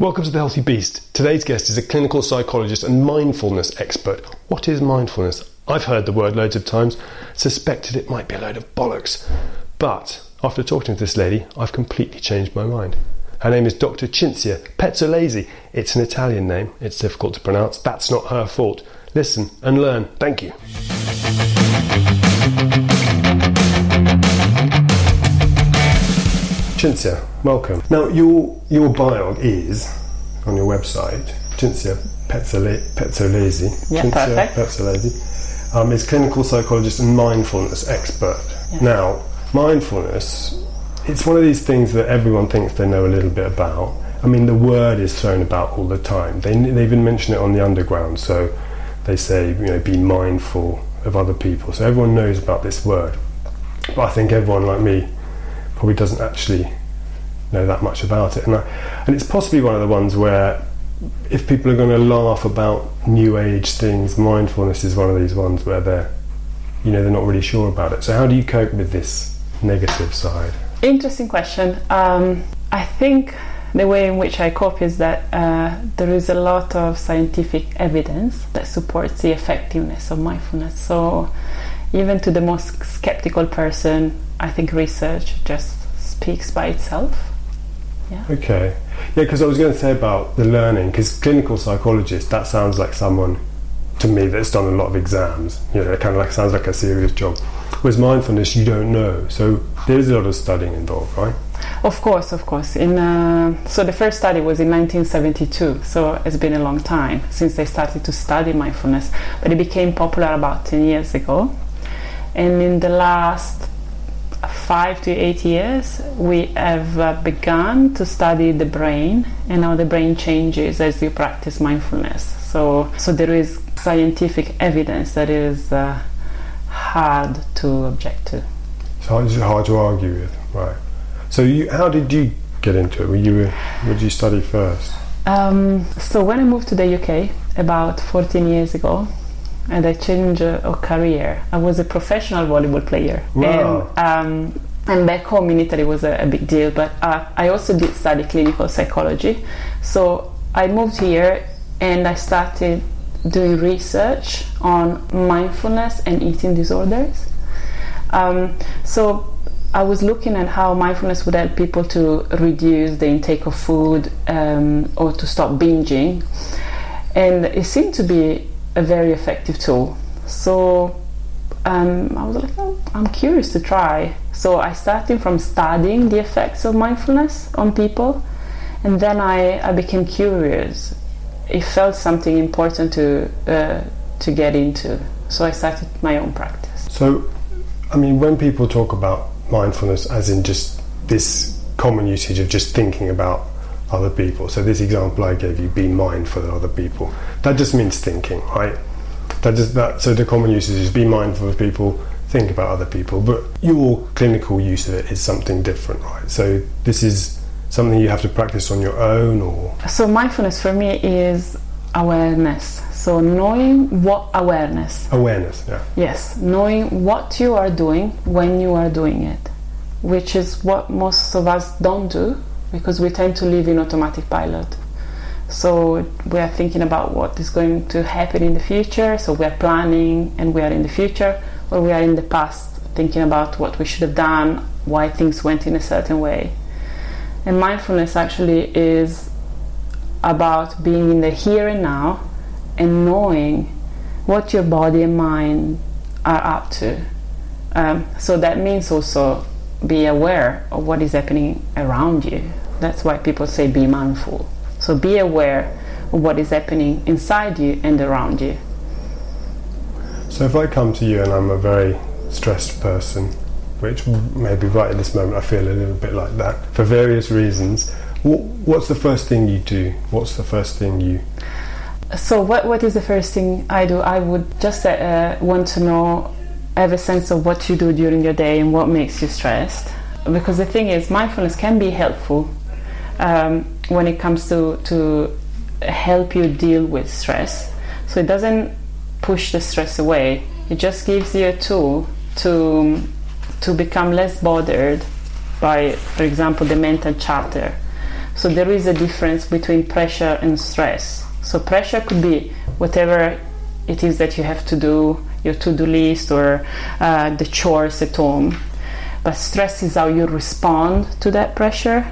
Welcome to The Healthy Beast. Today's guest is a clinical psychologist and mindfulness expert. What is mindfulness? I've heard the word loads of times, suspected it might be a load of bollocks. But after talking to this lady, I've completely changed my mind. Her name is Dr. Cinzia Pezzolesi. It's an Italian name, it's difficult to pronounce. That's not her fault. Listen and learn. Thank you. Cinzia, welcome. Now, your your bio is on your website, Cinzia Pezzole- Pezzolesi. Yeah, Cinzia perfect. Pezzolesi um, is clinical psychologist and mindfulness expert. Yeah. Now, mindfulness, it's one of these things that everyone thinks they know a little bit about. I mean, the word is thrown about all the time. They, they even mention it on the underground. So they say, you know, be mindful of other people. So everyone knows about this word. But I think everyone like me probably doesn't actually know that much about it. And, I, and it's possibly one of the ones where if people are going to laugh about new age things, mindfulness is one of these ones where they're, you know, they're not really sure about it. So how do you cope with this negative side? Interesting question. Um, I think the way in which I cope is that uh, there is a lot of scientific evidence that supports the effectiveness of mindfulness. So, even to the most skeptical person, I think research just speaks by itself. Yeah. Okay. Yeah, because I was going to say about the learning, because clinical psychologist, that sounds like someone to me that's done a lot of exams. You know, it kind of like sounds like a serious job. Whereas mindfulness, you don't know. So there is a lot of studying involved, right? Of course, of course. In uh, so the first study was in 1972. So it's been a long time since they started to study mindfulness, but it became popular about 10 years ago. And in the last five to eight years, we have uh, begun to study the brain and how the brain changes as you practice mindfulness. So, so there is scientific evidence that is uh, hard to object to. It's hard, it's hard to argue with, right? So you, how did you get into it? Were you, what did you study first? Um, so when I moved to the UK about 14 years ago, and I changed uh, a career, I was a professional volleyball player. Wow. And, um, and back home in Italy was a, a big deal, but uh, I also did study clinical psychology. So I moved here and I started doing research on mindfulness and eating disorders. Um, so I was looking at how mindfulness would help people to reduce the intake of food um, or to stop binging, and it seemed to be a very effective tool. So um, I was like, oh, I'm curious to try. So I started from studying the effects of mindfulness on people, and then I, I became curious. It felt something important to uh, to get into, so I started my own practice. So, I mean, when people talk about mindfulness as in just this common usage of just thinking about other people, so this example I gave you, be mindful of other people, that just means thinking, right? That just that. So the common usage is be mindful of people, think about other people, but your clinical use of it is something different, right? So this is something you have to practice on your own, or So mindfulness for me is awareness. So knowing what awareness. awareness. Yeah. Yes, knowing what you are doing when you are doing it, which is what most of us don't do because we tend to live in automatic pilot. So we are thinking about what is going to happen in the future. So we are planning and we are in the future, or we are in the past thinking about what we should have done, why things went in a certain way. And mindfulness actually is about being in the here and now and knowing what your body and mind are up to. Um, so that means also be aware of what is happening around you. That's why people say be mindful. So be aware of what is happening inside you and around you. So if I come to you and I'm a very stressed person, which maybe right at this moment I feel a little bit like that for various reasons, what's the first thing you do? What's the first thing you? So what what is the first thing I do? I would just uh, want to know, have a sense of what you do during your day and what makes you stressed. Because the thing is, mindfulness can be helpful um, when it comes to to help you deal with stress. So it doesn't push the stress away. It just gives you a tool to to become less bothered by, for example, the mental chatter. So there is a difference between pressure and stress. So pressure could be whatever it is that you have to do, your to-do list or uh, the chores at home. But stress is how you respond to that pressure.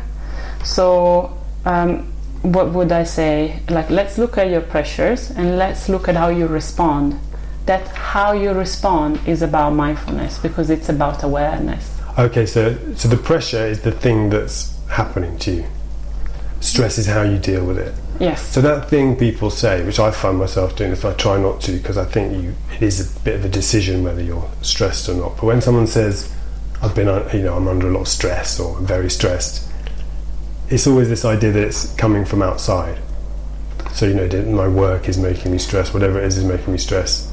So um, what would I say? Like, let's look at your pressures and let's look at how you respond. That how you respond is about mindfulness because it's about awareness. Okay, so so the pressure is the thing that's happening to you. Stress is how you deal with it. Yes. So that thing people say, which I find myself doing, if I try not to, because I think you, it is a bit of a decision whether you're stressed or not. But when someone says, "I've been, you know, I'm under a lot of stress or I'm very stressed," it's always this idea that it's coming from outside. So you know, my work is making me stressed, whatever it is is making me stressed.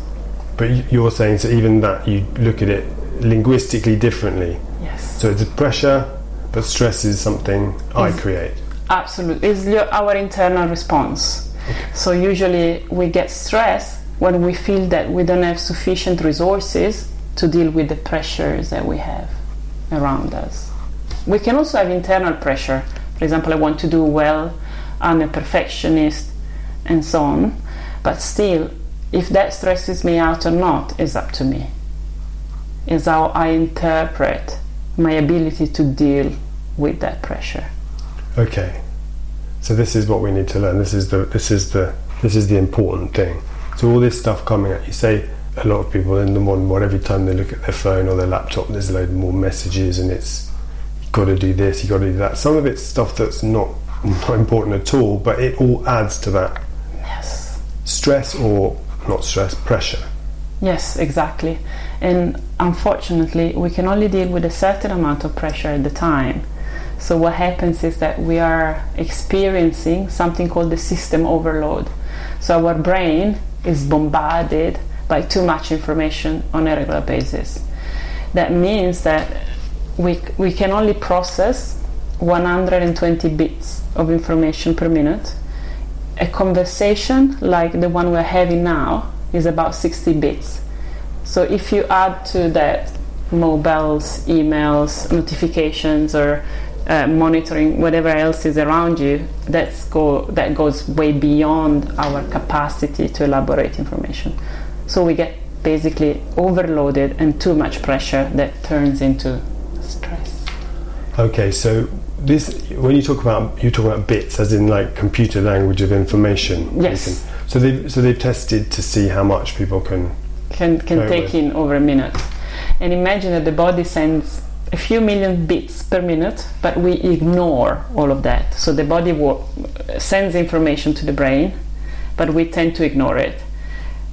But you're saying so even that you look at it linguistically differently. Yes. So it's a pressure, but stress is something I create. Absolutely. It's your, our internal response. So usually we get stressed when we feel that we don't have sufficient resources to deal with the pressures that we have around us. We can also have internal pressure. For example, I want to do well, I'm a perfectionist, and so on. But still, if that stresses me out or not is up to me. Is how I interpret my ability to deal with that pressure. Okay. So this is what we need to learn. This is the this is the this is the important thing. So all this stuff coming at you say a lot of people in the modern world every time they look at their phone or their laptop there's a load more messages and it's you've got to do this, you've got to do that. Some of it's stuff that's not not important at all, but it all adds to that Yes. stress or not stress, pressure. Yes, exactly. And unfortunately, we can only deal with a certain amount of pressure at the time. So, what happens is that we are experiencing something called the system overload. So, our brain is bombarded by too much information on a regular basis. That means that we, we can only process 120 bits of information per minute. A conversation like the one we're having now is about 60 bits. So if you add to that mobiles, emails, notifications, or uh, monitoring whatever else is around you, that's go that goes way beyond our capacity to elaborate information. So we get basically overloaded and too much pressure that turns into stress. Okay, so this when you talk about you talk about bits as in like computer language of information. Yes. can- so they so they've tested to see how much people can. can can take well. in over a minute. And imagine that the body sends a few million bits per minute, but we ignore all of that. So the body sends information to the brain, but we tend to ignore it.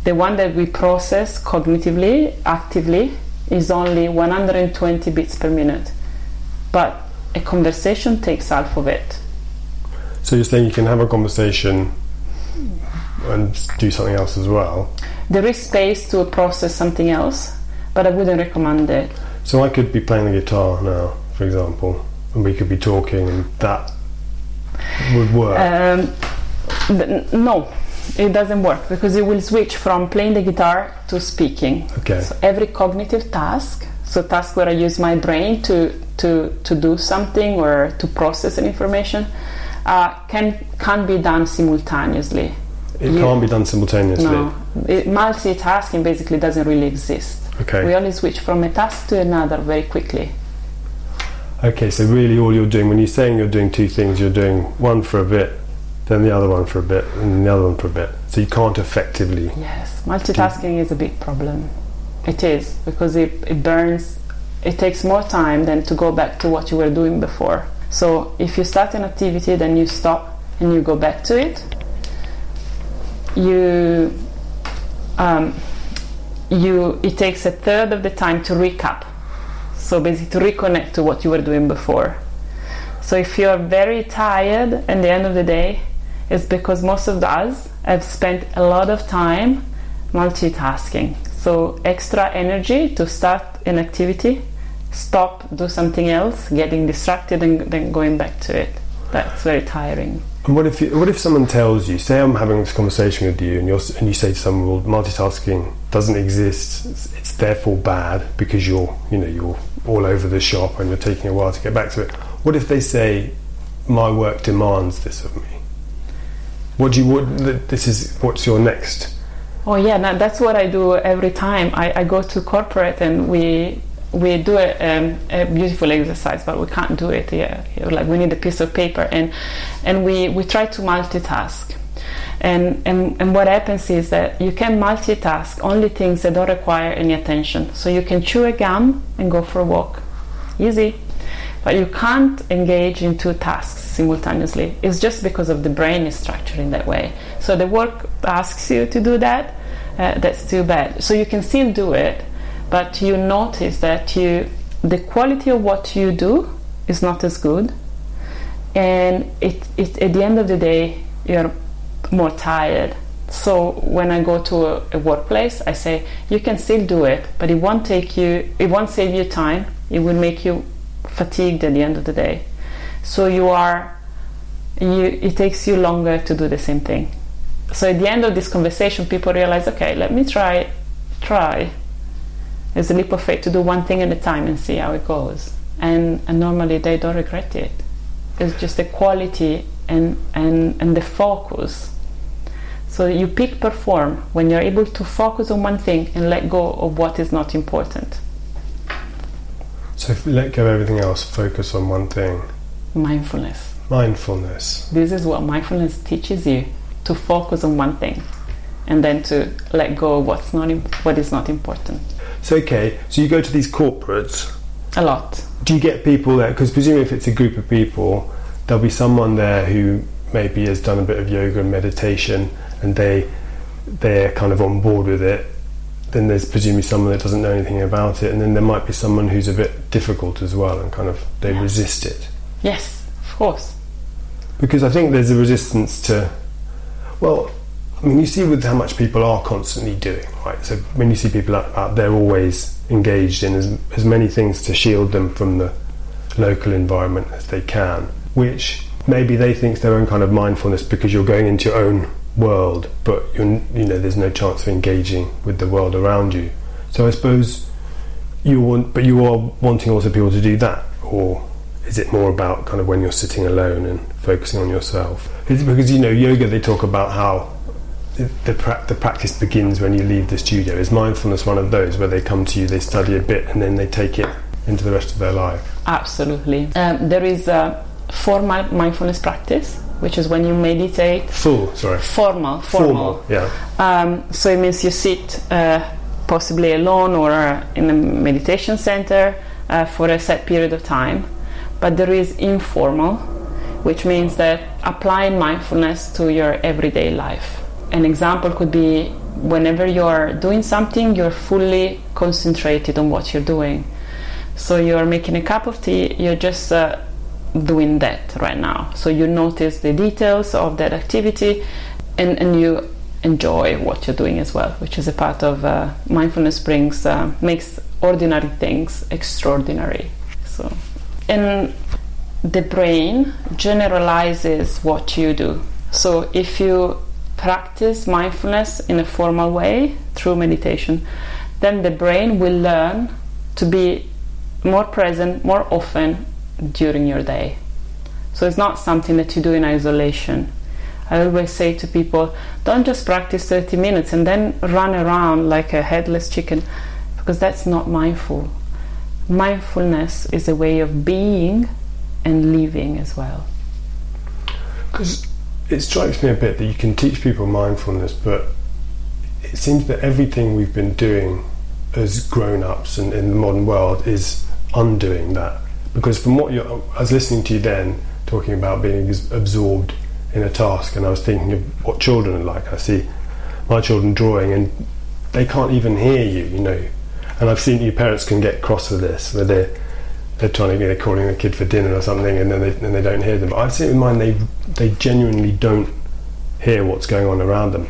The one that we process cognitively, actively, is only 120 bits per minute. But a conversation takes half of it. So you're saying you can have a conversation and do something else as well. There is space to process something else, but I wouldn't recommend it. So I could be playing the guitar now, for example, and we could be talking, and that would work. Um, no, it doesn't work because it will switch from playing the guitar to speaking. okay. So every cognitive task, so task where I use my brain to to to do something or to process an information, uh, can can be done simultaneously. It you- can't be done simultaneously. No, it, multitasking basically doesn't really exist. Okay. We only switch from a task to another very quickly. Okay, so really all you're doing when you're saying you're doing two things, you're doing one for a bit, then the other one for a bit, and the other one for a bit. So you can't effectively. Yes, multitasking is a big problem. It is because it, it burns. It takes more time than to go back to what you were doing before. So if you start an activity, then you stop and you go back to it. You, um, you. It takes a third of the time to recap. So basically, to reconnect to what you were doing before. So if you're very tired at the end of the day, it's because most of us have spent a lot of time multitasking. So extra energy to start an activity, stop, do something else, getting distracted, and then going back to it. That's very tiring. And what if you, what if someone tells you, say I'm having this conversation with you, and you and you say to someone, well, multitasking doesn't exist. It's, it's therefore bad because you're you know you're all over the shop and you're taking a while to get back to it. What if they say my work demands this of me. What do you what this is what's your next Oh yeah, that's what I do every time. I, I go to corporate and we we do a, um, a, beautiful exercise, but we can't do it here. Like we need a piece of paper, and and we, we try to multitask. And, and and what happens is that you can multitask only things that don't require any attention. So you can chew a gum and go for a walk, easy. But you can't engage in two tasks simultaneously. It's just because of the brain is structured in that way. So the work asks you to do that. Uh, that's too bad. So you can still do it, but you notice that you the quality of what you do is not as good, and it, it at the end of the day you're more tired. So when I go to a, a workplace, I say you can still do it, but it won't take you. It won't save you time. It will make you fatigued at the end of the day. So you are. You, it takes you longer to do the same thing. So at the end of this conversation, people realize, okay, let me try, try there's a leap of faith to do one thing at a time and see how it goes. And, and normally they don't regret it. It's just the quality and, and, and the focus. So you peak perform when you're able to focus on one thing and let go of what is not important. So let go of everything else, focus on one thing. Mindfulness. Mindfulness. This is what mindfulness teaches you to focus on one thing and then to let go of what's not what is not important. So okay, so you go to these corporates. A lot. Do you get people there? Because presumably, if it's a group of people, there'll be someone there who maybe has done a bit of yoga and meditation, and they they're kind of on board with it. Then there's presumably someone that doesn't know anything about it, and then there might be someone who's a bit difficult as well, and kind of they yeah. resist it. Yes, of course. Because I think there's a resistance to, well, I mean, you see with how much people are constantly doing, right? So when you see people out, there always engaged in as, as many things to shield them from the local environment as they can, which maybe they think is their own kind of mindfulness because you're going into your own world, but you you know there's no chance of engaging with the world around you. So I suppose you want, but you are wanting also people to do that, or is it more about kind of when you're sitting alone and focusing on yourself? because you know yoga they talk about how the, pra- the practice begins when you leave the studio. Is mindfulness one of those where they come to you, they study a bit, and then they take it into the rest of their life? Absolutely. Um, there is a formal mindfulness practice, which is when you meditate. Full, sorry. Formal, formal. formal yeah. Um, so it means you sit uh, possibly alone or uh, in a meditation center uh, for a set period of time. But there is informal, which means that applying mindfulness to your everyday life an example could be whenever you're doing something, you're fully concentrated on what you're doing. So you're making a cup of tea, you're just uh, doing that right now. So you notice the details of that activity and, and you enjoy what you're doing as well, which is a part of uh, mindfulness brings, uh, makes ordinary things extraordinary. So, and the brain generalizes what you do. So if you practice mindfulness in a formal way through meditation, then the brain will learn to be more present more often during your day. So it's not something that you do in isolation. I always say to people, don't just practice 30 minutes and then run around like a headless chicken, because that's not mindful. Mindfulness is a way of being and living as well. Because it strikes me a bit that you can teach people mindfulness, but it seems that everything we've been doing as grown ups and in the modern world is undoing that. Because from what you I was listening to you then talking about being absorbed in a task, and I was thinking of what children are like. I see my children drawing, and they can't even hear you, you know. And I've seen your parents can get cross with this, where they're they're trying to they're calling the kid for dinner or something, and then they, and they don't hear them. I've seen in mind they they genuinely don't hear what's going on around them.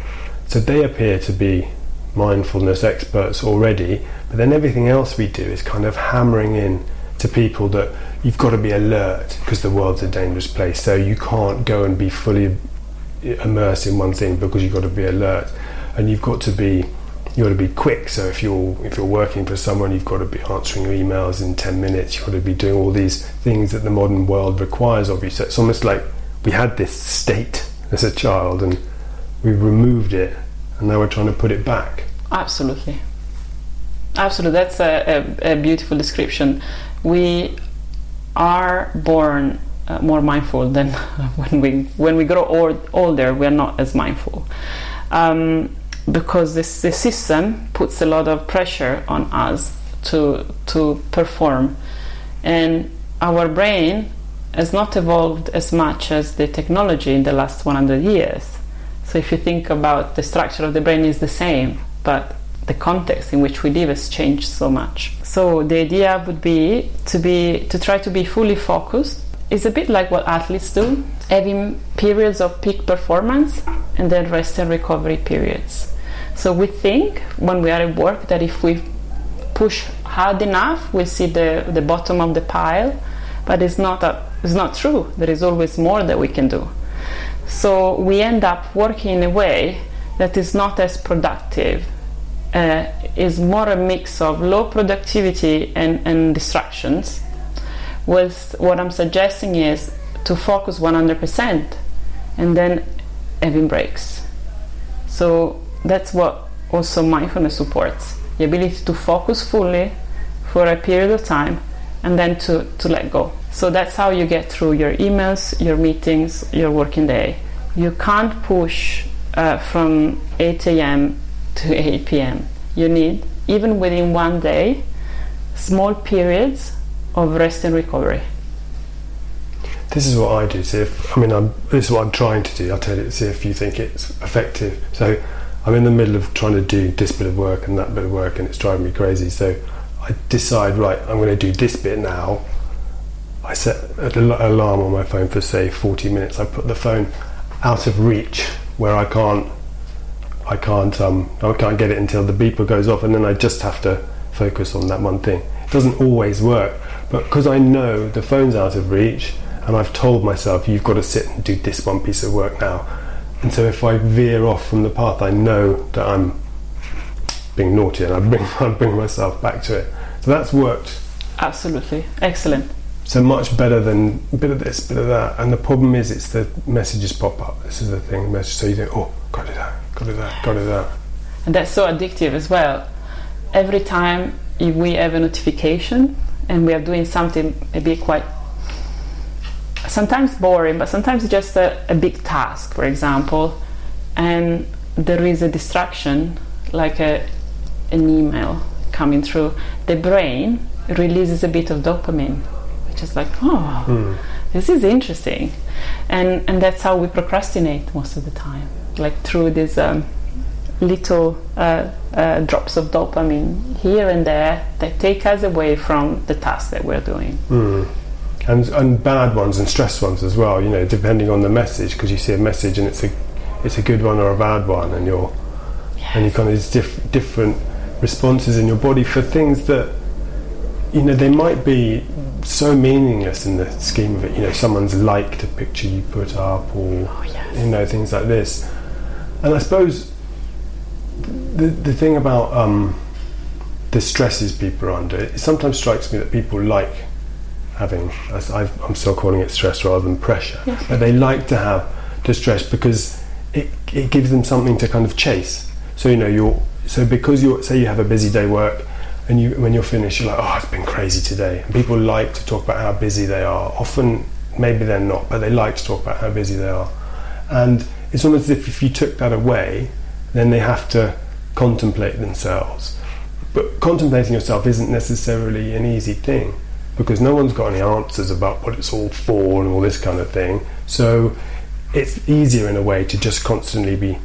So they appear to be mindfulness experts already, but then everything else we do is kind of hammering in to people that you've got to be alert because the world's a dangerous place. So you can't go and be fully immersed in one thing because you've got to be alert, and you've got to be you got to be quick. So if you're if you're working for someone, you've got to be answering your emails in ten minutes. You've got to be doing all these things that the modern world requires of you. So it's almost like we had this state as a child, and we removed it, and now we're trying to put it back. Absolutely, absolutely. That's a, a, a beautiful description. We are born uh, more mindful than when we when we grow old, older. We are not as mindful. Um, because this, the system puts a lot of pressure on us to to perform. And our brain has not evolved as much as the technology in the last 100 years. So if you think about the structure of the brain is the same but the context in which we live has changed so much. So the idea would be to be to try to be fully focused. It's a bit like what athletes do having periods of peak performance and then rest and recovery periods so we think when we are at work that if we push hard enough, we'll see the, the bottom of the pile, but it's not, a, it's not true. There is always more that we can do. So we end up working in a way that is not as productive, uh, is more a mix of low productivity and, and distractions. With what I'm suggesting is to focus 100% and then having breaks. So that's what also mindfulness supports the ability to focus fully for a period of time and then to, to let go. So that's how you get through your emails, your meetings, your working day. You can't push uh, from 8 a.m. to 8 p.m. You need, even within one day, small periods of rest and recovery. This is what I do. See if I mean, I'm, this is what I'm trying to do. I'll tell you. See if you think it's effective. So I'm in the middle of trying to do this bit of work and that bit of work, and it's driving me crazy. So I decide, right, I'm going to do this bit now. I set an alarm on my phone for say 40 minutes. I put the phone out of reach where I can't, I can't, um, I can't get it until the beeper goes off, and then I just have to focus on that one thing. It doesn't always work, but because I know the phone's out of reach, and I've told myself you've got to sit and do this one piece of work now and so if I veer off from the path, I know that I'm being naughty and I bring, I bring myself back to it. So that's worked. Absolutely. Excellent. So much better than a bit of this, bit of that. And the problem is, it's the messages pop up. This is the thing, message. So you think, oh, got do that, got do that, got do that. And that's so addictive as well. Every time we have a notification and we are doing something maybe quite sometimes boring, but sometimes just a, a big task, for example, and there is a distraction, like a, an email coming through, the brain releases a bit of dopamine, which is like, oh, mm. this is interesting. And, and that's how we procrastinate most of the time, like through these um, little uh, uh, drops of dopamine here and there that take us away from the task that we're doing. Mm and and bad ones and stress ones as well. You know, depending on the message, because you see a message and it's a it's a good one or a bad one, and you're and you kind of these diff- different responses in your body for things that you know they might be so meaningless in the scheme of it. You know, someone's liked a picture you put up, or oh, yes. you know things like this. And I suppose the the thing about um, the stresses people are under, it sometimes strikes me that people like having, I'm still calling it stress rather than pressure, yeah. but they like to have distress because it, it gives them something to kind of chase. So, you know, you're, so because you're, say you have a busy day work and you, when you're finished, you're like, oh, it's been crazy today. And people like to talk about how busy they are. Often, maybe they're not, but they like to talk about how busy they are. And it's almost as if if you took that away, then they have to contemplate themselves. But contemplating yourself isn't necessarily an easy thing because no one's got any answers about what it's all for and all this kind of thing. So it's easier in a way to just constantly be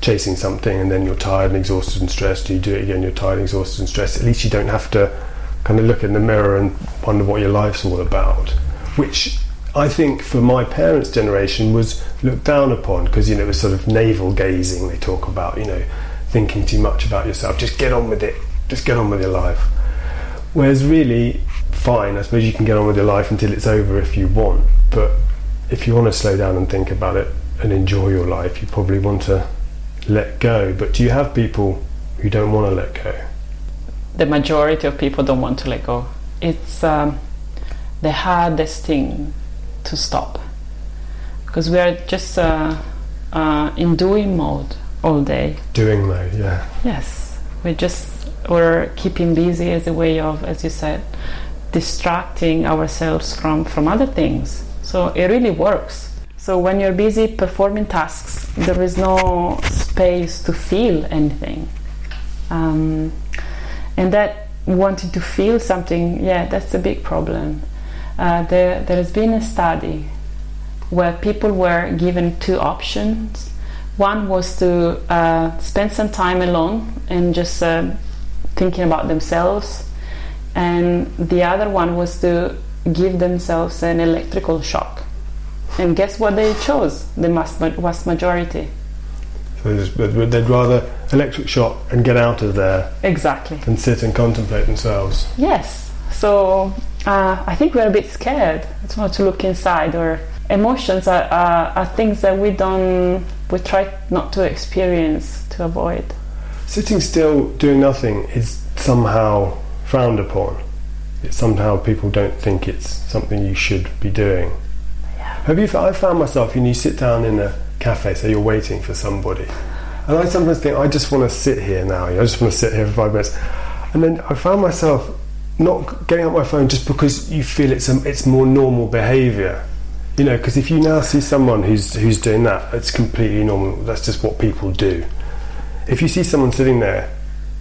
chasing something and then you're tired and exhausted and stressed. You do it again, you're tired and exhausted and stressed. At least you don't have to kind of look in the mirror and wonder what your life's all about, which I think for my parents' generation was looked down upon because you know it was sort of navel gazing. They talk about you know thinking too much about yourself. Just get on with it. Just get on with your life. Whereas really, fine. I suppose you can get on with your life until it's over if you want. But if you want to slow down and think about it and enjoy your life, you probably want to let go. But do you have people who don't want to let go. The majority of people don't want to let go. It's um, the hardest thing to stop because we are just uh, uh, in doing mode all day. Doing mode, yeah. Yes, we're just we're keeping busy as a way of, as you said, distracting ourselves from from other things. So it really works. So when you're busy performing tasks, there is no space to feel anything. Um, and that wanting to feel something, yeah, that's a big problem. Uh, there, there has been a study where people were given two options. One was to uh, spend some time alone and just uh, thinking about themselves, and the other one was to give themselves an electrical shock. And guess what they chose? The vast majority. So they'd rather electric shock and get out of there. Exactly. And sit and contemplate themselves. Yes. So uh, I think we're a bit scared. It's not to look inside, or emotions are, are, are things that we don't, we try not to experience to avoid. Sitting still, doing nothing, is somehow frowned upon. It's somehow people don't think it's something you should be doing. Have you? I found myself, you know, you sit down in a cafe, so you're waiting for somebody, and I sometimes think I just want to sit here now. I just want to sit here for five minutes, and then I found myself not getting out my phone just because you feel it's a, it's more normal behaviour. You know, because if you now see someone who's who's doing that, it's completely normal. That's just what people do. If you see someone sitting there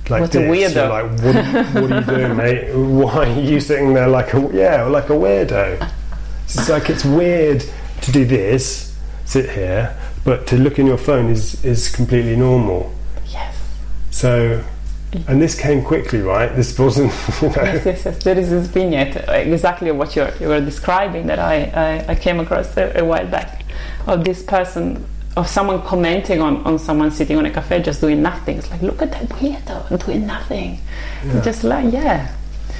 like what this, a weirdo. you're like, what, what are you doing, mate? Why are you sitting there like a yeah, like a weirdo? It's like it's weird to do this, sit here, but to look in your phone is is completely normal. Yes. So, and this came quickly, right? This wasn't. You know. Yes, yes, yes. There is this vignette, exactly what you're, you were describing, that I, I, I came across a, a, while back, of this person, of someone commenting on, on someone sitting on a cafe just doing nothing. It's like, look at that weirdo doing nothing. Yeah. Just like, yeah.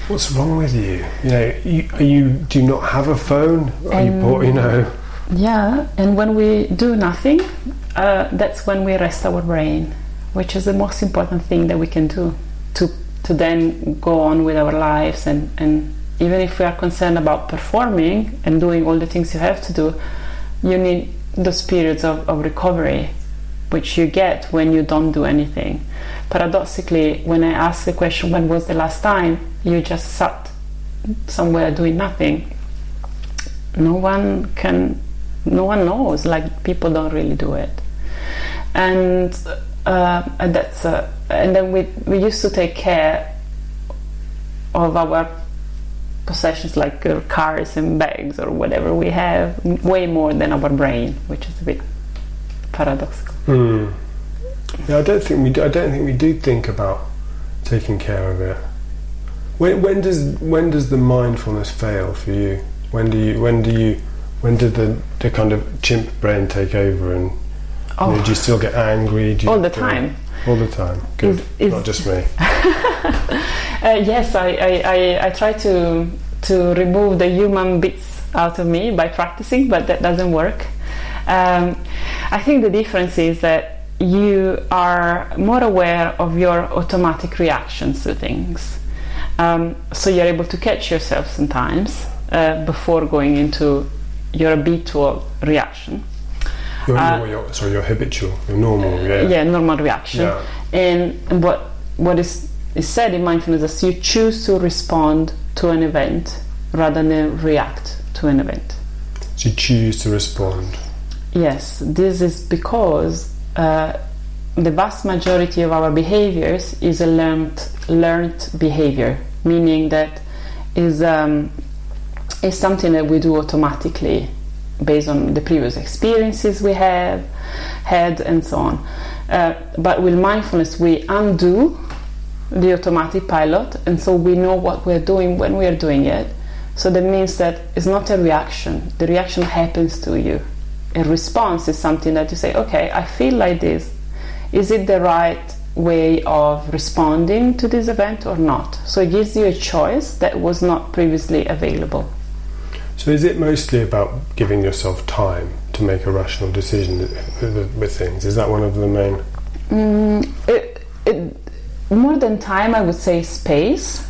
What's wrong with you? You know, you, you do not have a phone. Are you, poor, you know? Yeah, and when we do nothing, uh, that's when we rest our brain, which is the most important thing that we can do to to then go on with our lives and, and even if we are concerned about performing and doing all the things you have to do, you need those periods of, of recovery which you get when you don't do anything. Paradoxically, when I ask the question, when was the last time you just sat somewhere doing nothing, no one can, no one knows. Like people don't really do it, and, uh, and that's uh, and then we we used to take care of our possessions like uh, cars and bags or whatever we have way more than our brain, which is a bit paradoxical. Mm. Yeah, I don't think we. Do, I don't think we do think about taking care of it. When, when does when does the mindfulness fail for you? When do you when do you when did the, the kind of chimp brain take over and Oh. you know, do you still get angry? Do you All the time. All the time. Good. Is- is- Not just me. Uh, yes, I, I, I, I try to to remove the human bits out of me by practicing, but that doesn't work. Um, I think the difference is that you are more aware of your automatic reactions to things. Um, so you're able to catch yourself sometimes uh, before going into your habitual reaction. Your, Uh, your, sorry, your habitual, your normal, yeah. yeah, normal reaction. Yeah. And what what is, is said in mindfulness is you choose to respond to an event rather than react to an event. So you choose to respond. Yes, this is because uh, the vast majority of our behaviors is a learned learned behavior, meaning that is um, is something that we do automatically based on the previous experiences we have had and so on. Uh, but with mindfulness, we undo the automatic pilot, and so we know what we're doing when we are doing it. So that means that it's not a reaction. The reaction happens to you. A response is something that you say, okay, I feel like this. Is it the right way of responding to this event or not? So it gives you a choice that was not previously available. So is it mostly about giving yourself time to make a rational decision with, things? Is that one of the main? Mm, it, it, more than time, I would say space.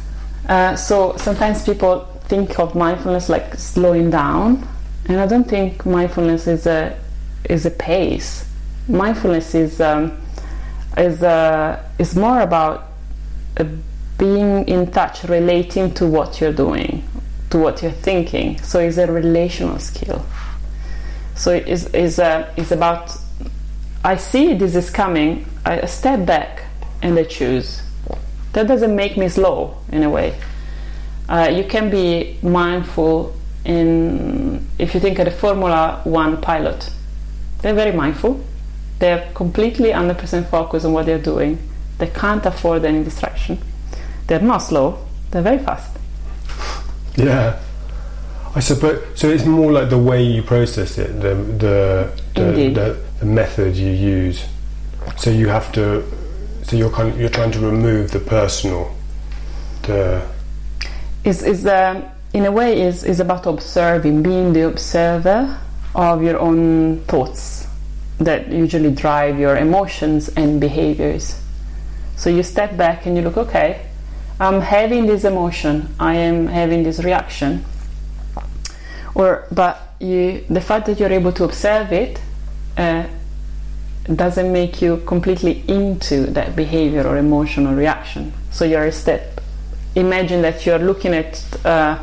Uh, so sometimes people think of mindfulness like slowing down, and I don't think mindfulness is a is a pace. Mindfulness is um, is uh, is more about uh, being in touch, relating to what you're doing, to what you're thinking. So it's a relational skill. So it is is uh, is about I see this is coming. I step back and I choose. That doesn't make me slow in a way. Uh, you can be mindful in if you think of the Formula One pilot. They're very mindful. They're completely 100% focused on what they're doing. They can't afford any distraction. They're not slow. They're very fast. Yeah. I suppose so. It's more like the way you process it, the the the, the, the method you use. So you have to. So you're kind of, you're trying to remove the personal. The is is uh, in a way is is about observing, being the observer of your own thoughts that usually drive your emotions and behaviors. So you step back and you look, okay, I'm having this emotion, I am having this reaction. Or but you the fact that you're able to observe it uh, doesn't make you completely into that behavior or emotional reaction. So you're a step. Imagine that you're looking at uh,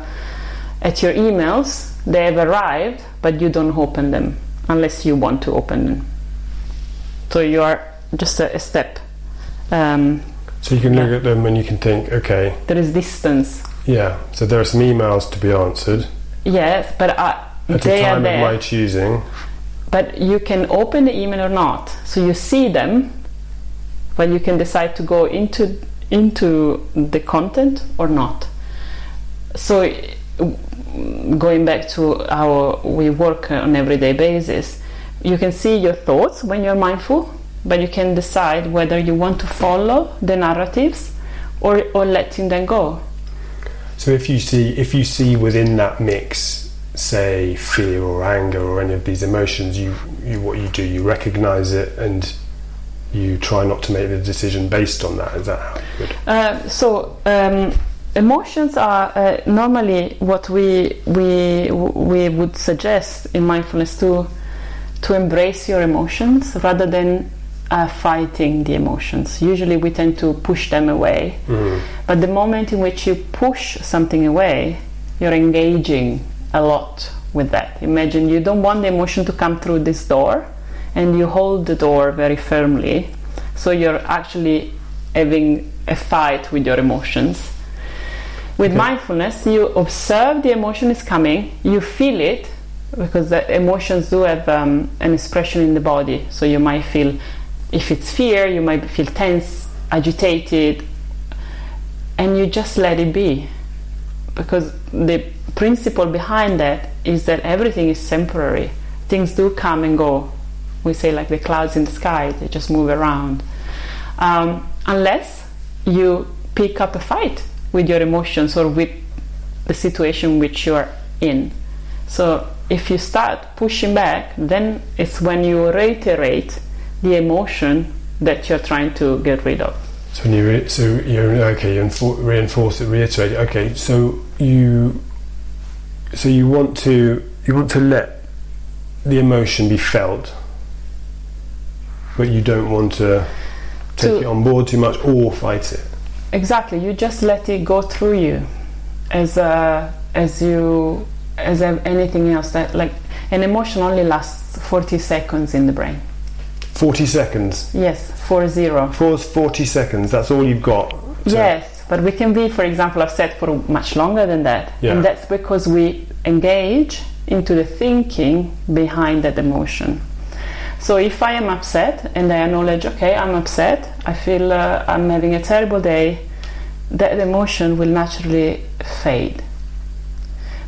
at your emails. They have arrived, but you don't open them unless you want to open them. So you are just a, a step. Um, so you can look at them and you can think, okay, there is distance. Yeah. So there are some emails to be answered. Yes, but uh, at they a time of my choosing. But you can open the email or not. So you see them but you can decide to go into into the content or not. So going back to how we work on everyday basis you can see your thoughts when you're mindful but you can decide whether you want to follow the narratives or, or letting them go so if you see if you see within that mix say fear or anger or any of these emotions, you, you what you do, you recognize it and you try not to make the decision based on that. Is that how you would? Uh, so um, emotions are uh, normally what we we we would suggest in mindfulness to to embrace your emotions rather than uh, fighting the emotions. Usually we tend to push them away, mm. but the moment in which you push something away, you're engaging a lot with that. Imagine you don't want the emotion to come through this door and you hold the door very firmly. So you're actually having a fight with your emotions. With okay. mindfulness, you observe the emotion is coming, you feel it because the emotions do have um, an expression in the body. So you might feel, if it's fear, you might feel tense, agitated, and you just let it be because the principle behind that is that everything is temporary. Things do come and go. We say like the clouds in the sky, they just move around. Um, unless you pick up a fight with your emotions or with the situation which you are in. So if you start pushing back, then it's when you reiterate the emotion that you're trying to get rid of. So when you re- so you okay, you reinforce it, reiterate. It. Okay, so you so you want to you want to let the emotion be felt, but you don't want to take to, it on board too much or fight it. Exactly, you just let it go through you, as uh, as you as anything else. That like an emotion only lasts forty seconds in the brain. 40 seconds? Yes, four zero. For 40 seconds, that's all you've got? Yes, but we can be, for example, upset for much longer than that. Yeah. And that's because we engage into the thinking behind that emotion. So if I am upset and I acknowledge, okay, I'm upset, I feel uh, I'm having a terrible day, that emotion will naturally fade.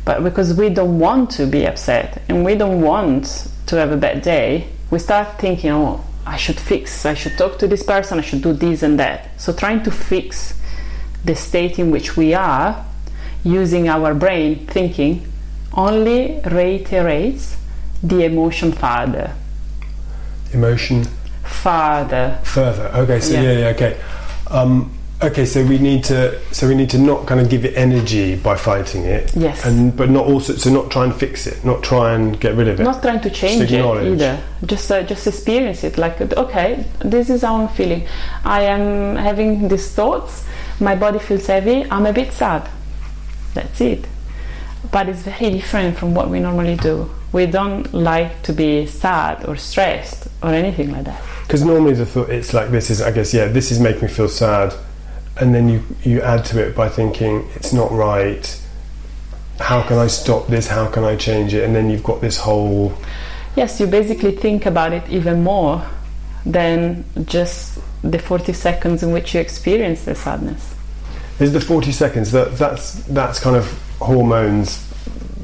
But because we don't want to be upset and we don't want to have a bad day, we start thinking, oh, I should fix, I should talk to this person, I should do this and that. So trying to fix the state in which we are using our brain thinking only reiterates the emotion further. Emotion? Further. Further. Okay, so yeah, yeah, yeah okay. Um, Okay, so we need to so we need to not kind of give it energy by fighting it. Yes. And but not also so not try and fix it, not try and get rid of it. Not trying to change it acknowledge. either. Just uh, just experience it. Like okay, this is how I'm feeling. I am having these thoughts. My body feels heavy. I'm a bit sad. That's it. But it's very different from what we normally do. We don't like to be sad or stressed or anything like that. Because normally the thought it's like this is I guess yeah this is making me feel sad, and then you you add to it by thinking it's not right. How can I stop this? How can I change it? And then you've got this whole Yes, you basically think about it even more than just the 40 seconds in which you experience the sadness. is the forty seconds that that's that's kind of hormones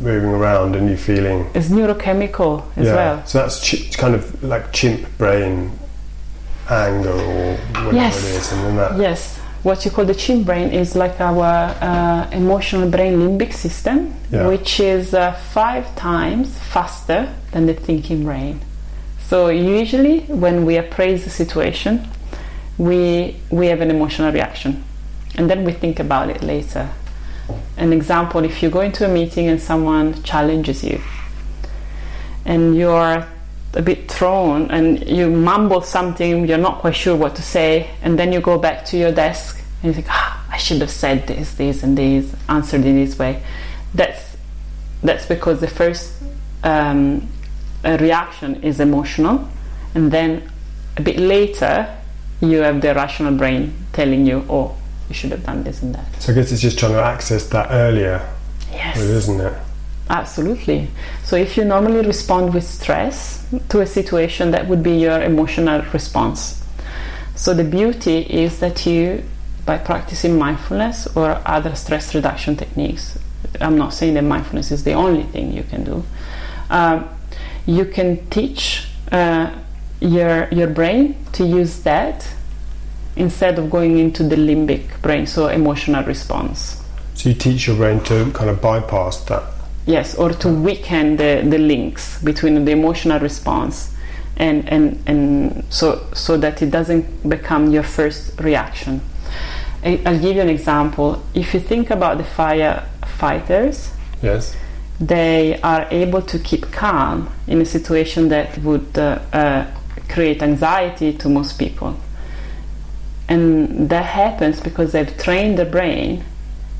moving around and you feeling It's neurochemical as well. So that's ch- kind of like chimp brain anger or whatever Yes. it is, and then that Yes, what you call the chimp brain is like our uh, emotional brain limbic system, Yeah. which is uh, five times faster than the thinking brain. So usually, when we appraise the situation, we we have an emotional reaction, and then we think about it later. An example: if you go into a meeting and someone challenges you, and you're a bit thrown and you mumble something, you're not quite sure what to say, and then you go back to your desk and you think, ah, I should have said this, this, and this, answered in this way. That's that's because the first um, reaction is emotional, and then a bit later you have the rational brain telling you, oh, you should have done this and that. So I guess it's just trying to access that earlier, Yes. isn't it? Absolutely. So if you normally respond with stress to a situation, that would be your emotional response. So the beauty is that you, by practicing mindfulness or other stress reduction techniques, I'm not saying that mindfulness is the only thing you can do. Um, you can teach uh, your your brain to use that instead of going into the limbic brain, so emotional response. So you teach your brain to kind of bypass that. Yes, or to weaken the, the links between the emotional response and, and, and so, so that it doesn't become your first reaction. I'll give you an example. If you think about the firefighters, Yes. they are able to keep calm in a situation that would uh, uh, create anxiety to most people. And that happens because they've trained the brain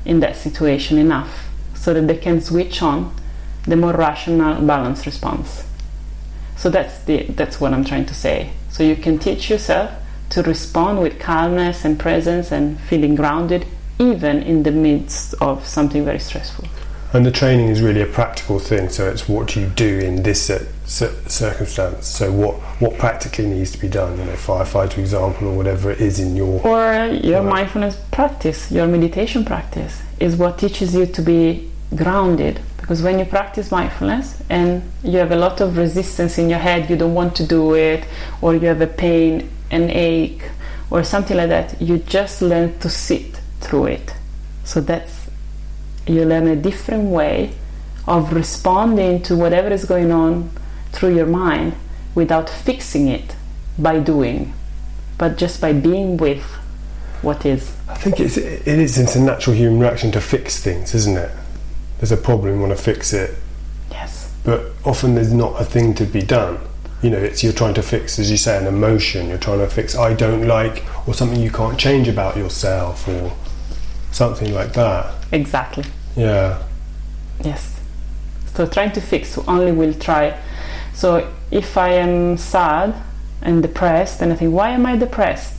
in that situation enough so that they can switch on the more rational balanced response. So that's the that's what I'm trying to say. So you can teach yourself to respond with calmness and presence and feeling grounded even in the midst of something very stressful. And the training is really a practical thing. So it's what you do in this cir- cir- circumstance. So what what practically needs to be done. You know, firefighter example or whatever it is in your. Or your Right. mindfulness practice, your meditation practice, is what teaches you to be grounded. Because when you practice mindfulness and you have a lot of resistance in your head, you don't want to do it, or you have a pain, an ache, or something like that, you just learn to sit through it. So that's you learn a different way of responding to whatever is going on through your mind without fixing it by doing, but just by being with what is. I think it's it is it's a natural human reaction to fix things, isn't it? There's a problem, you want to fix it, Yes. but often there's not a thing to be done. You know, it's you're trying to fix, as you say, an emotion. You're trying to fix I don't like, or something you can't change about yourself, or something like that. Exactly. Yeah. Yes. So trying to fix only will try. So if I am sad and depressed, and I think, why am I depressed?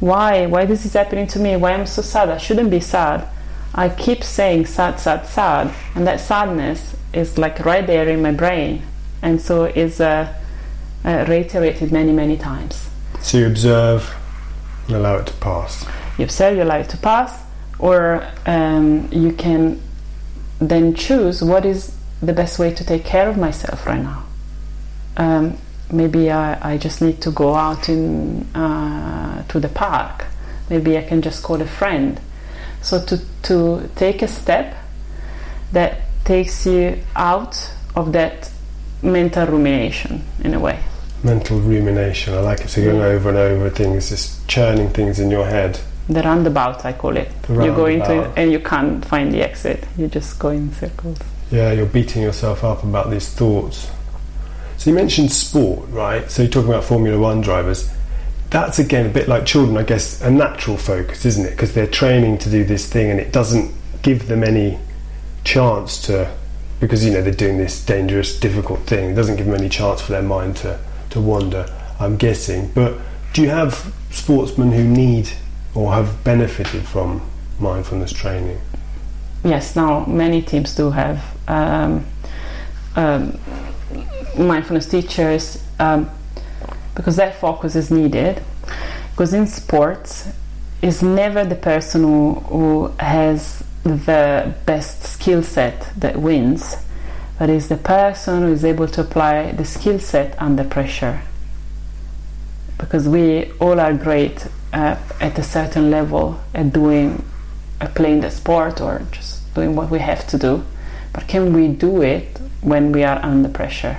Why? Why this is happening to me? Why I'm I so sad? I shouldn't be sad. I keep saying sad, sad, sad, and that sadness is like right there in my brain, and so is uh, uh, reiterated many, many times. So you observe and allow it to pass. you observe, you allow it to pass, or um, you can then choose what is the best way to take care of myself right now. Um, maybe I, I just need to go out in uh, to the park. Maybe I can just call a friend. So to to take a step that takes you out of that mental rumination in a way. Mental rumination. I like it. So going over and over things, just churning things in your head. The roundabout, I call it. The You go into roundabout. and you can't find the exit. You just go in circles. Yeah, you're beating yourself up about these thoughts. So you mentioned sport, right? So you're talking about Formula One drivers. That's again a bit like children, I guess, a natural focus, isn't it? Because they're training to do this thing and it doesn't give them any chance to, because, you know, they're doing this dangerous, difficult thing. It doesn't give them any chance for their mind to, to wander, I'm guessing. But do you have sportsmen who need or have benefited from mindfulness training? Yes, now many teams do have um, um, mindfulness teachers um, because that focus is needed. Because in sports, it's never the person who, who has the best skill set that wins, but it's the person who is able to apply the skill set under pressure. Because we all are great uh, at a certain level at doing, at playing the sport or just doing what we have to do, but can we do it when we are under pressure?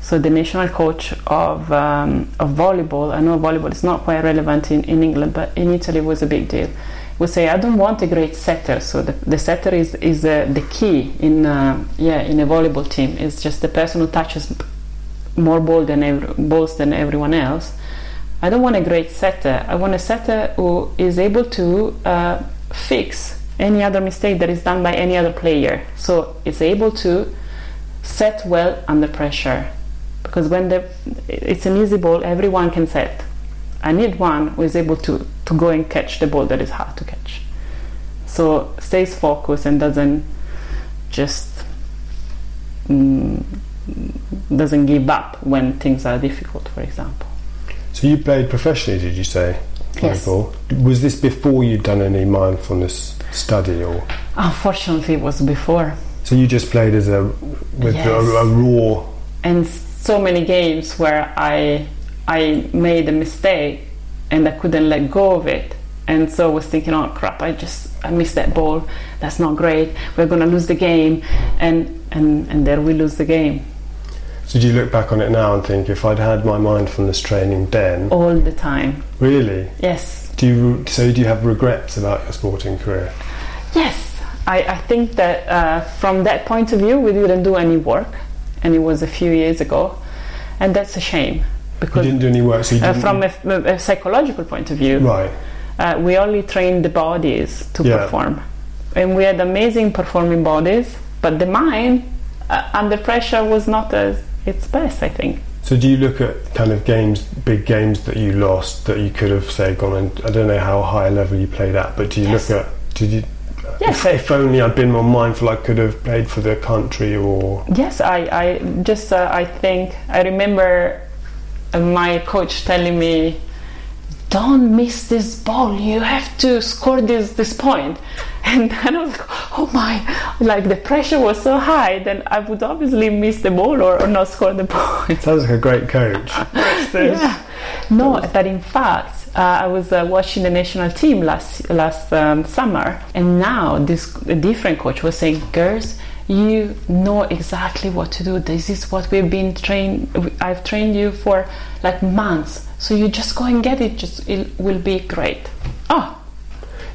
So the national coach of um, of volleyball, I know volleyball is not quite relevant in, in England, but in Italy it was a big deal. Would say I don't want a great setter, so the, the setter is is uh, the key in uh, yeah in a volleyball team. It's just the person who touches more ball than every, balls than everyone else. I don't want a great setter. I want a setter who is able to uh, fix any other mistake that is done by any other player. So it's able to set well under pressure. Because when the, it's an easy ball, everyone can set. I need one who is able to, to go and catch the ball that is hard to catch. So stays focused and doesn't just mm, doesn't give up when things are difficult, for example. So you played professionally, did you say? Yes. Was this before you'd done any mindfulness study, or Unfortunately, it was before. so you just played as a with Yes. a, a raw? and so many games where I I made a mistake and I couldn't let go of it. And so I was thinking, oh crap, I just I missed that ball. That's not great. We're gonna lose the game and and, and there we lose the game. So do you look back on it now and think if I'd had my mindfulness training then, All the time. really? Yes. Do you so do you have regrets about your sporting career? Yes. I, I think that uh, from that point of view we didn't do any work and it was a few years ago. And that's a shame. You Because didn't do any work, so you uh, from a, a psychological point of view, right. uh, we only trained the bodies to Yeah. perform and we had amazing performing bodies but the mind uh, under pressure was not as its best i think So do you look at kind of games, big games that you lost that you could have say gone and I don't know how high a level you played at, but do you Yes. look at did you? Yes. If, if only I'd been more mindful, I could have played for the country or. yes i, I just uh, i think i remember my coach telling me don't miss this ball you have to score this this point. and then i was like oh my like the pressure was so high then i would obviously miss the ball or, or not score the point Sounds like a great coach. yeah. No, but in fact, uh, I was uh, watching the national team last last um, summer, and now this a different coach was saying, "Girls, you know exactly what to do. This is what we've been trained. I've trained you for like months, so you just go and get it. Just it will be great." Oh,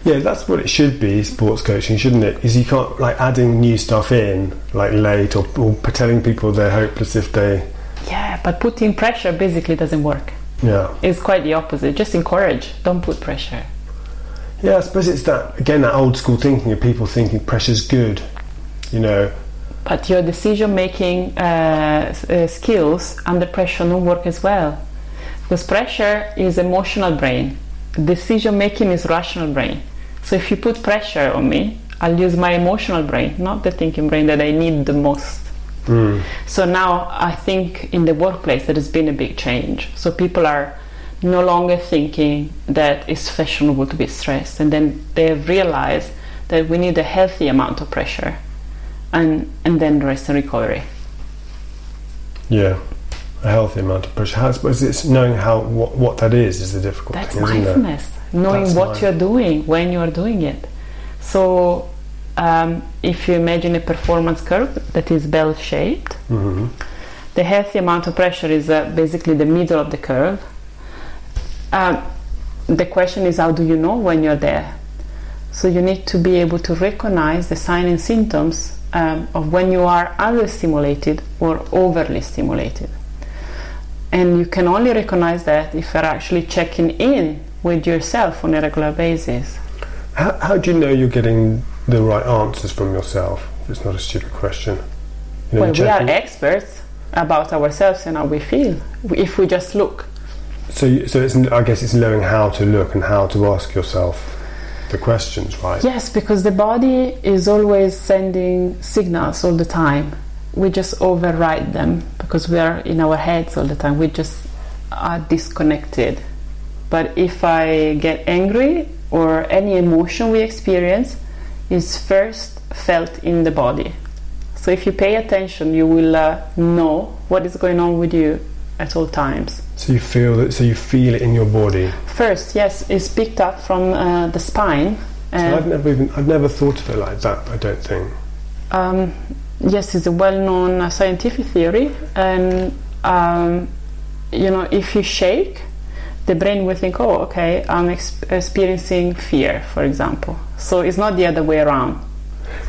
Yeah, that's what it should be, sports coaching, shouldn't it? Is you can't like adding new stuff in, like late, or, or telling people they're hopeless if they. yeah, but putting pressure basically doesn't work. Yeah, It's quite the opposite. Just encourage. Don't put pressure. yeah. I suppose it's that again that old school thinking of people thinking pressure's good. You know, But your decision making uh, uh, skills under pressure don't work as well. Because pressure is emotional brain, decision making is rational brain. So if you put pressure on me, I'll use my emotional brain, not the thinking brain that I need the most. Hmm. So now I think in the workplace there has been a big change. So people are no longer thinking that it's fashionable to be stressed, and then they have realized that we need a healthy amount of pressure, and and then rest and recovery. yeah, a healthy amount of pressure. How, I suppose it's knowing how what, what that is is the difficult That's thing, mindfulness, knowing That's what mind- you're doing when you're doing it. So um, if you imagine a performance curve that is bell shaped, hmm the healthy amount of pressure is uh, basically the middle of the curve. Um, the question is how do you know when you're there? So you need to be able to recognize the signs and symptoms um, of when you are understimulated or overly stimulated. And you can only recognize that if you're actually checking in with yourself on a regular basis. How, how do you know you're getting the right answers from yourself? It's not a stupid question. You know, well, we are experts about ourselves and how we feel if we just look. So, so it's, I guess it's knowing how to look and how to ask yourself the questions, right? Yes, because the body is always sending signals all the time. We just override them because we are in our heads all the time. We just are disconnected. But if I get angry or any emotion we experience is first felt in the body. So if you pay attention, you will uh, know what is going on with you at all times. So you feel that. So you feel it in your body. First, yes, it's picked up from uh, the spine. So I've never even I've never thought of it like that. I don't think. Um, yes, it's a well-known uh, scientific theory, and um, you know, if you shake, the brain will think, "Oh, okay, I'm ex- experiencing fear," for example. So it's not the other way around.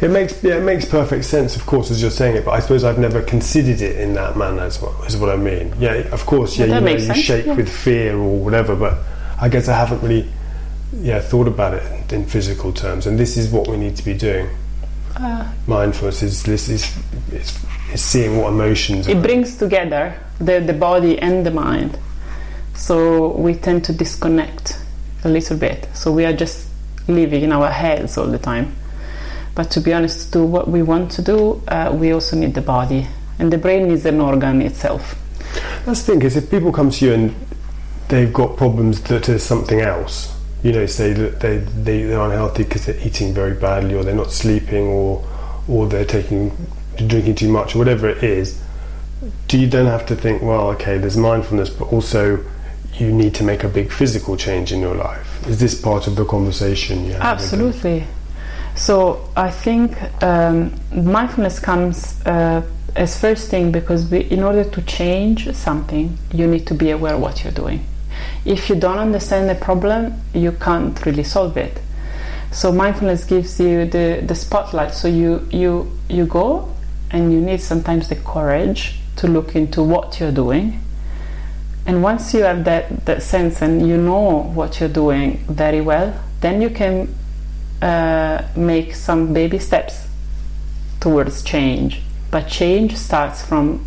It makes yeah, it makes perfect sense, of course, as you're saying it. But I suppose I've never considered it in that manner. Is what, is what I mean. Yeah, of course. Yeah, you, know, you shake yeah. with fear or whatever, but I guess I haven't really yeah thought about it in physical terms. And this is what we need to be doing. Uh, Mindfulness is is, is, is seeing what emotions. It brings together the the body and the mind. So we tend to disconnect a little bit. So we are just living in our heads all the time. But to be honest, to do what we want to do, uh, we also need the body, and the brain is an organ itself. That's the thing, is if people come to you and they've got problems that is something else, you know, say that they, they, they're unhealthy because they're eating very badly, or they're not sleeping, or, or they're taking, drinking too much, or whatever it is, do you then have to think, well, okay, there's mindfulness, but also you need to make a big physical change in your life? Is this part of the conversation? Absolutely. So I think um, mindfulness comes uh, as first thing because we, in order to change something, you need to be aware of what you're doing. If you don't understand the problem, you can't really solve it. So mindfulness gives you the, the spotlight. So you you you go and you need sometimes the courage to look into what you're doing. And once you have that, that sense and you know what you're doing very well, then you can uh, make some baby steps towards change. But change starts from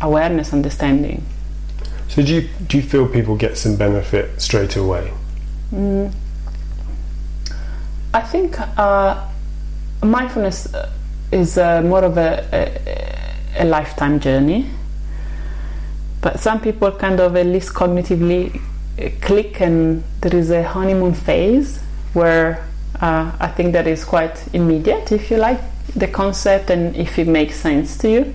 awareness, understanding. So do you do you feel people get some benefit straight away? Mm, I think uh, mindfulness uh, is uh, more of a, a, a, lifetime journey. But some people kind of at least cognitively click, and there is a honeymoon phase where uh, I think that is quite immediate if you like the concept and if it makes sense to you.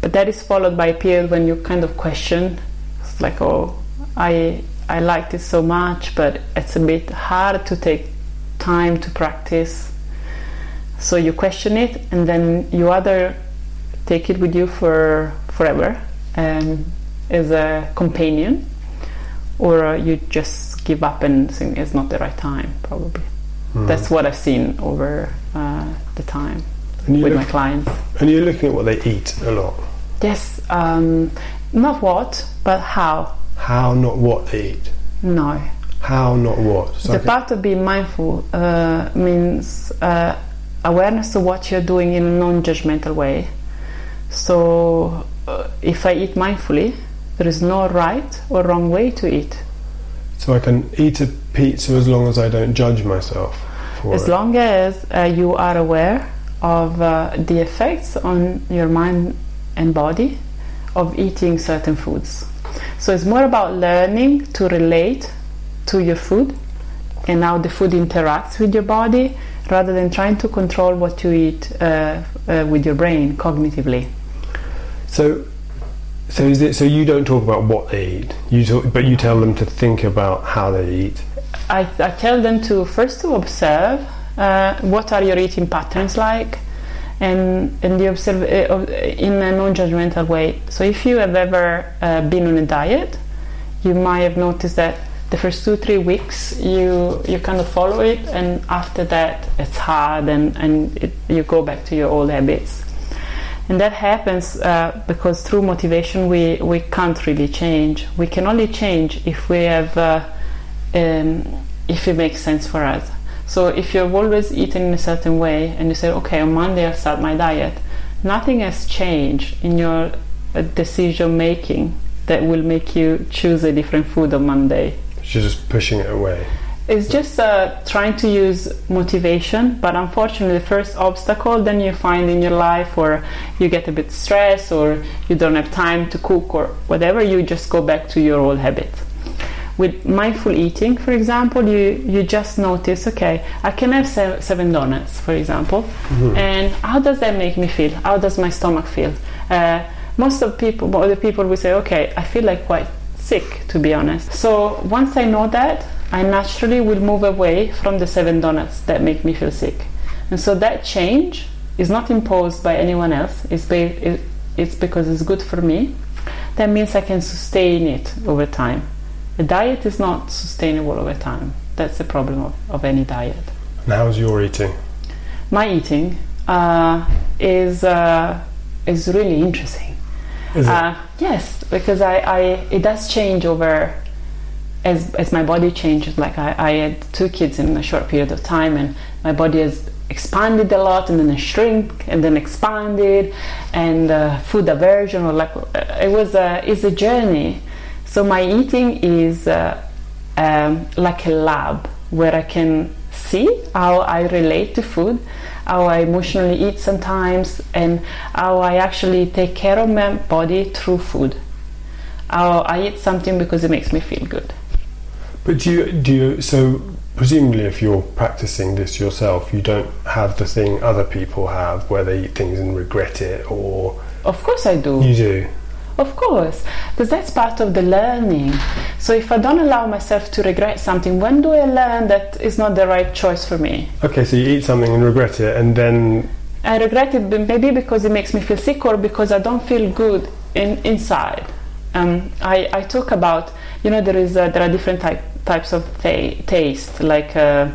But that is followed by a period when you kind of question. It's like, oh, I I liked it so much, but it's a bit hard to take time to practice. So you question it, and then you either take it with you for forever um, as a companion, or you just give up and think it's not the right time, probably. Mm. That's what I've seen over uh, the time with look, my clients. And you're looking at what they eat a lot. Yes, um, not what, but how. How, not what they eat. No. How, not what. So the part of being mindful uh, means uh, awareness of what you're doing in a non-judgmental way. So, uh, if I eat mindfully, there is no right or wrong way to eat. So I can eat a pizza as long as I don't judge myself. as it. long as uh, you are aware of uh, the effects on your mind and body of eating certain foods. So it's more about learning to relate to your food and how the food interacts with your body rather than trying to control what you eat uh, uh with your brain cognitively. So so is it so you don't talk about what they eat, you talk, but you tell them to think about how they eat. I, I tell them to first to observe uh, what are your eating patterns like, and and you observe uh, in a non-judgmental way. So if you have ever uh, been on a diet, you might have noticed that the first two three weeks you you kind of follow it and after that it's hard and and it, you go back to your old habits. And that happens uh, because through motivation we we can't really change. We can only change if we have uh, um, if it makes sense for us so if you've always eaten in a certain way and you say okay on monday i'll start my diet nothing has changed in your uh, decision making that will make you choose a different food on monday You're just pushing it away. it's just uh, trying to use motivation, but unfortunately, the first obstacle then you find in your life, or you get a bit stressed, or you don't have time to cook, or whatever, you just go back to your old habit. With mindful eating, for example, you, you just notice, okay, I can have se- seven donuts, for example, and how does that make me feel? How does my stomach feel? Uh, most of people, other people will say, okay, I feel like quite sick, to be honest. So once I know that, I naturally will move away from the seven donuts that make me feel sick. And so that change is not imposed by anyone else. It's, it, it's because it's good for me. That means I can sustain it over time. A diet is not sustainable over time. That's the problem of, of any diet. And how's your eating? My eating uh, is uh, is really interesting. Is it? Uh, yes, because I, I it does change over as as my body changes. Like I, I had two kids in a short period of time, and my body has expanded a lot, and then shrink, and then expanded, and uh, food aversion or like uh, it was a it's a journey. So my eating is uh, um, like a lab where I can see how I relate to food, how I emotionally eat sometimes, and how I actually take care of my body through food. How I eat something because it makes me feel good. But do you do you so presumably if you're practicing this yourself, you don't have the thing other people have where they eat things and regret it, or Of course, I do. you do. Of course, because that's part of the learning. So if I don't allow myself to regret something, when do I learn that it's not the right choice for me? Okay, so you eat something and regret it, and then I regret it maybe because it makes me feel sick or because I don't feel good in, inside. Um, I, I talk about, you know, there is uh, there are different type, types of ta- taste, like uh,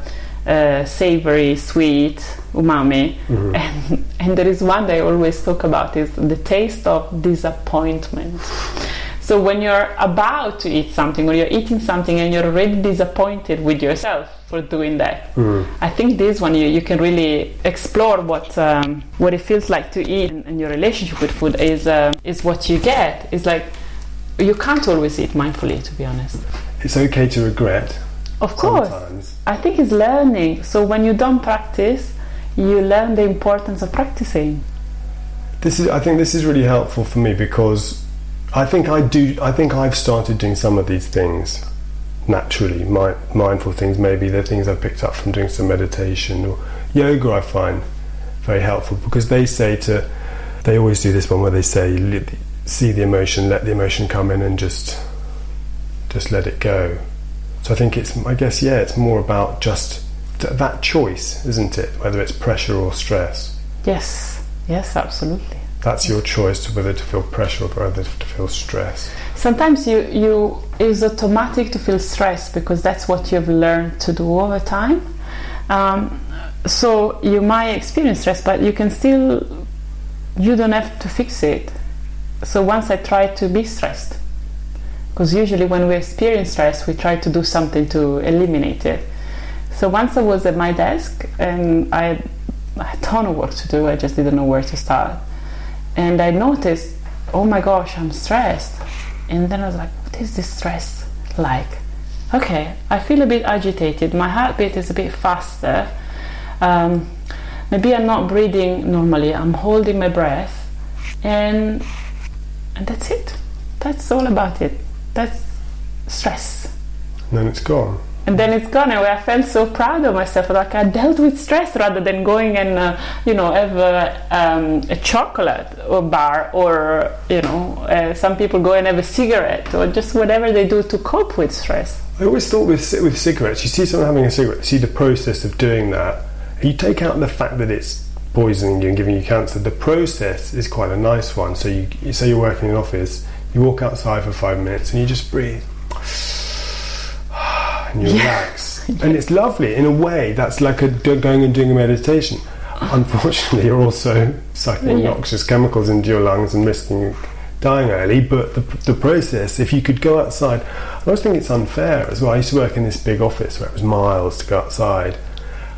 uh, savory, sweet, umami, and, and there is one that I always talk about is the taste of disappointment. So when you're about to eat something or you're eating something and you're already disappointed with yourself for doing that, I think this one you, you can really explore what um, what it feels like to eat and, and your relationship with food is uh, is what you get. It's like you can't always eat mindfully, to be honest. it's okay to regret Of course, sometimes. I think it's learning. So when you don't practice, you learn the importance of practicing. This is I think this is really helpful for me because I think I do I think I've started doing some of these things naturally, mi- mindful things, maybe the things I've picked up from doing some meditation or yoga I find very helpful because they say to they always do this one where they say see the emotion, let the emotion come in and just just let it go. So I think it's I guess yeah, it's more about just th- that choice, isn't it? Whether it's pressure or stress. Yes, yes, absolutely. That's your choice to whether to feel pressure or whether to feel stress. Sometimes you you it's automatic to feel stress because that's what you've learned to do over time. Um, so you might experience stress, but you can still you don't have to fix it. So once I try to be stressed, because usually when we experience stress, we try to do something to eliminate it. So once I was at my desk and I had a ton of work to do, I just didn't know where to start. And I noticed, oh my gosh, I'm stressed. And then I was like, what is this stress like? Okay, I feel a bit agitated. My heartbeat is a bit faster. Um, maybe I'm not breathing normally. I'm holding my breath, and and that's it. That's all about it. That's stress. And then it's gone. And then it's gone, and I felt so proud of myself. Like I dealt with stress rather than going and uh, you know have a, um, a chocolate or bar, or you know uh, some people go and have a cigarette or just whatever they do to cope with stress. I always thought with with cigarettes, you see someone having a cigarette, see the process of doing that. You take out the fact that it's poisoning you and giving you cancer. The process is quite a nice one. So you, you say you're working in an office, you walk outside for five minutes and you just breathe. and you relax. And it's lovely in a way. That's like a, going and doing a meditation. Unfortunately, you're also sucking Yeah. noxious chemicals into your lungs and risking dying early. But the, the process, if you could go outside, I always think it's unfair as well. I used to work in this big office where it was miles to go outside.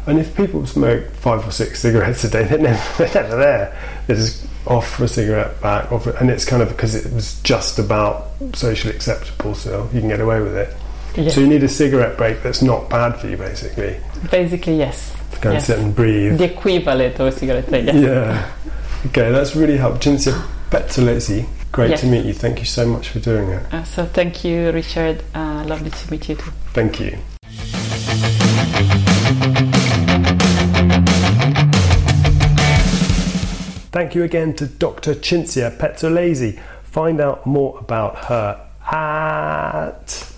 And if people smoke five or six cigarettes a day, they're never, they're never there. They're just off a cigarette, back, off, for, and it's kind of because it was just about socially acceptable, so you can get away with it. Yeah. So you need a cigarette break that's not bad for you, basically. Basically, yes. To go and Yes. sit and breathe. The equivalent of a cigarette, I guess. Yeah. Okay, that's really helped. Cinzia Pezzolesi, great Yes. to meet you. Thank you so much for doing it. Uh, so thank you, Richard. Uh, lovely to meet you too. Thank you. Thank you again to Dr. Cinzia Pezzolesi. Find out more about her at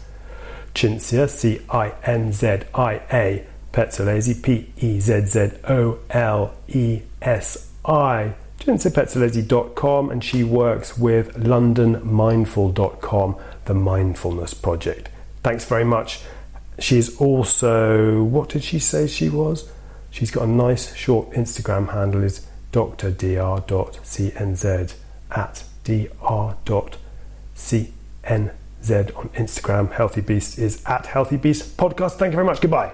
Cinzia, C I N Z I A, Pezzolesi, P E Z Z O L E S I. CinziaPezzolesi.com and she works with LondonMindful.com, the Mindfulness Project. Thanks very much. She's also, what did she say she was? She's got a nice short Instagram handle is drdr.cnz at dr.cnz on Instagram. Healthy Beast is at Healthy Beast Podcast. Thank you very much. Goodbye.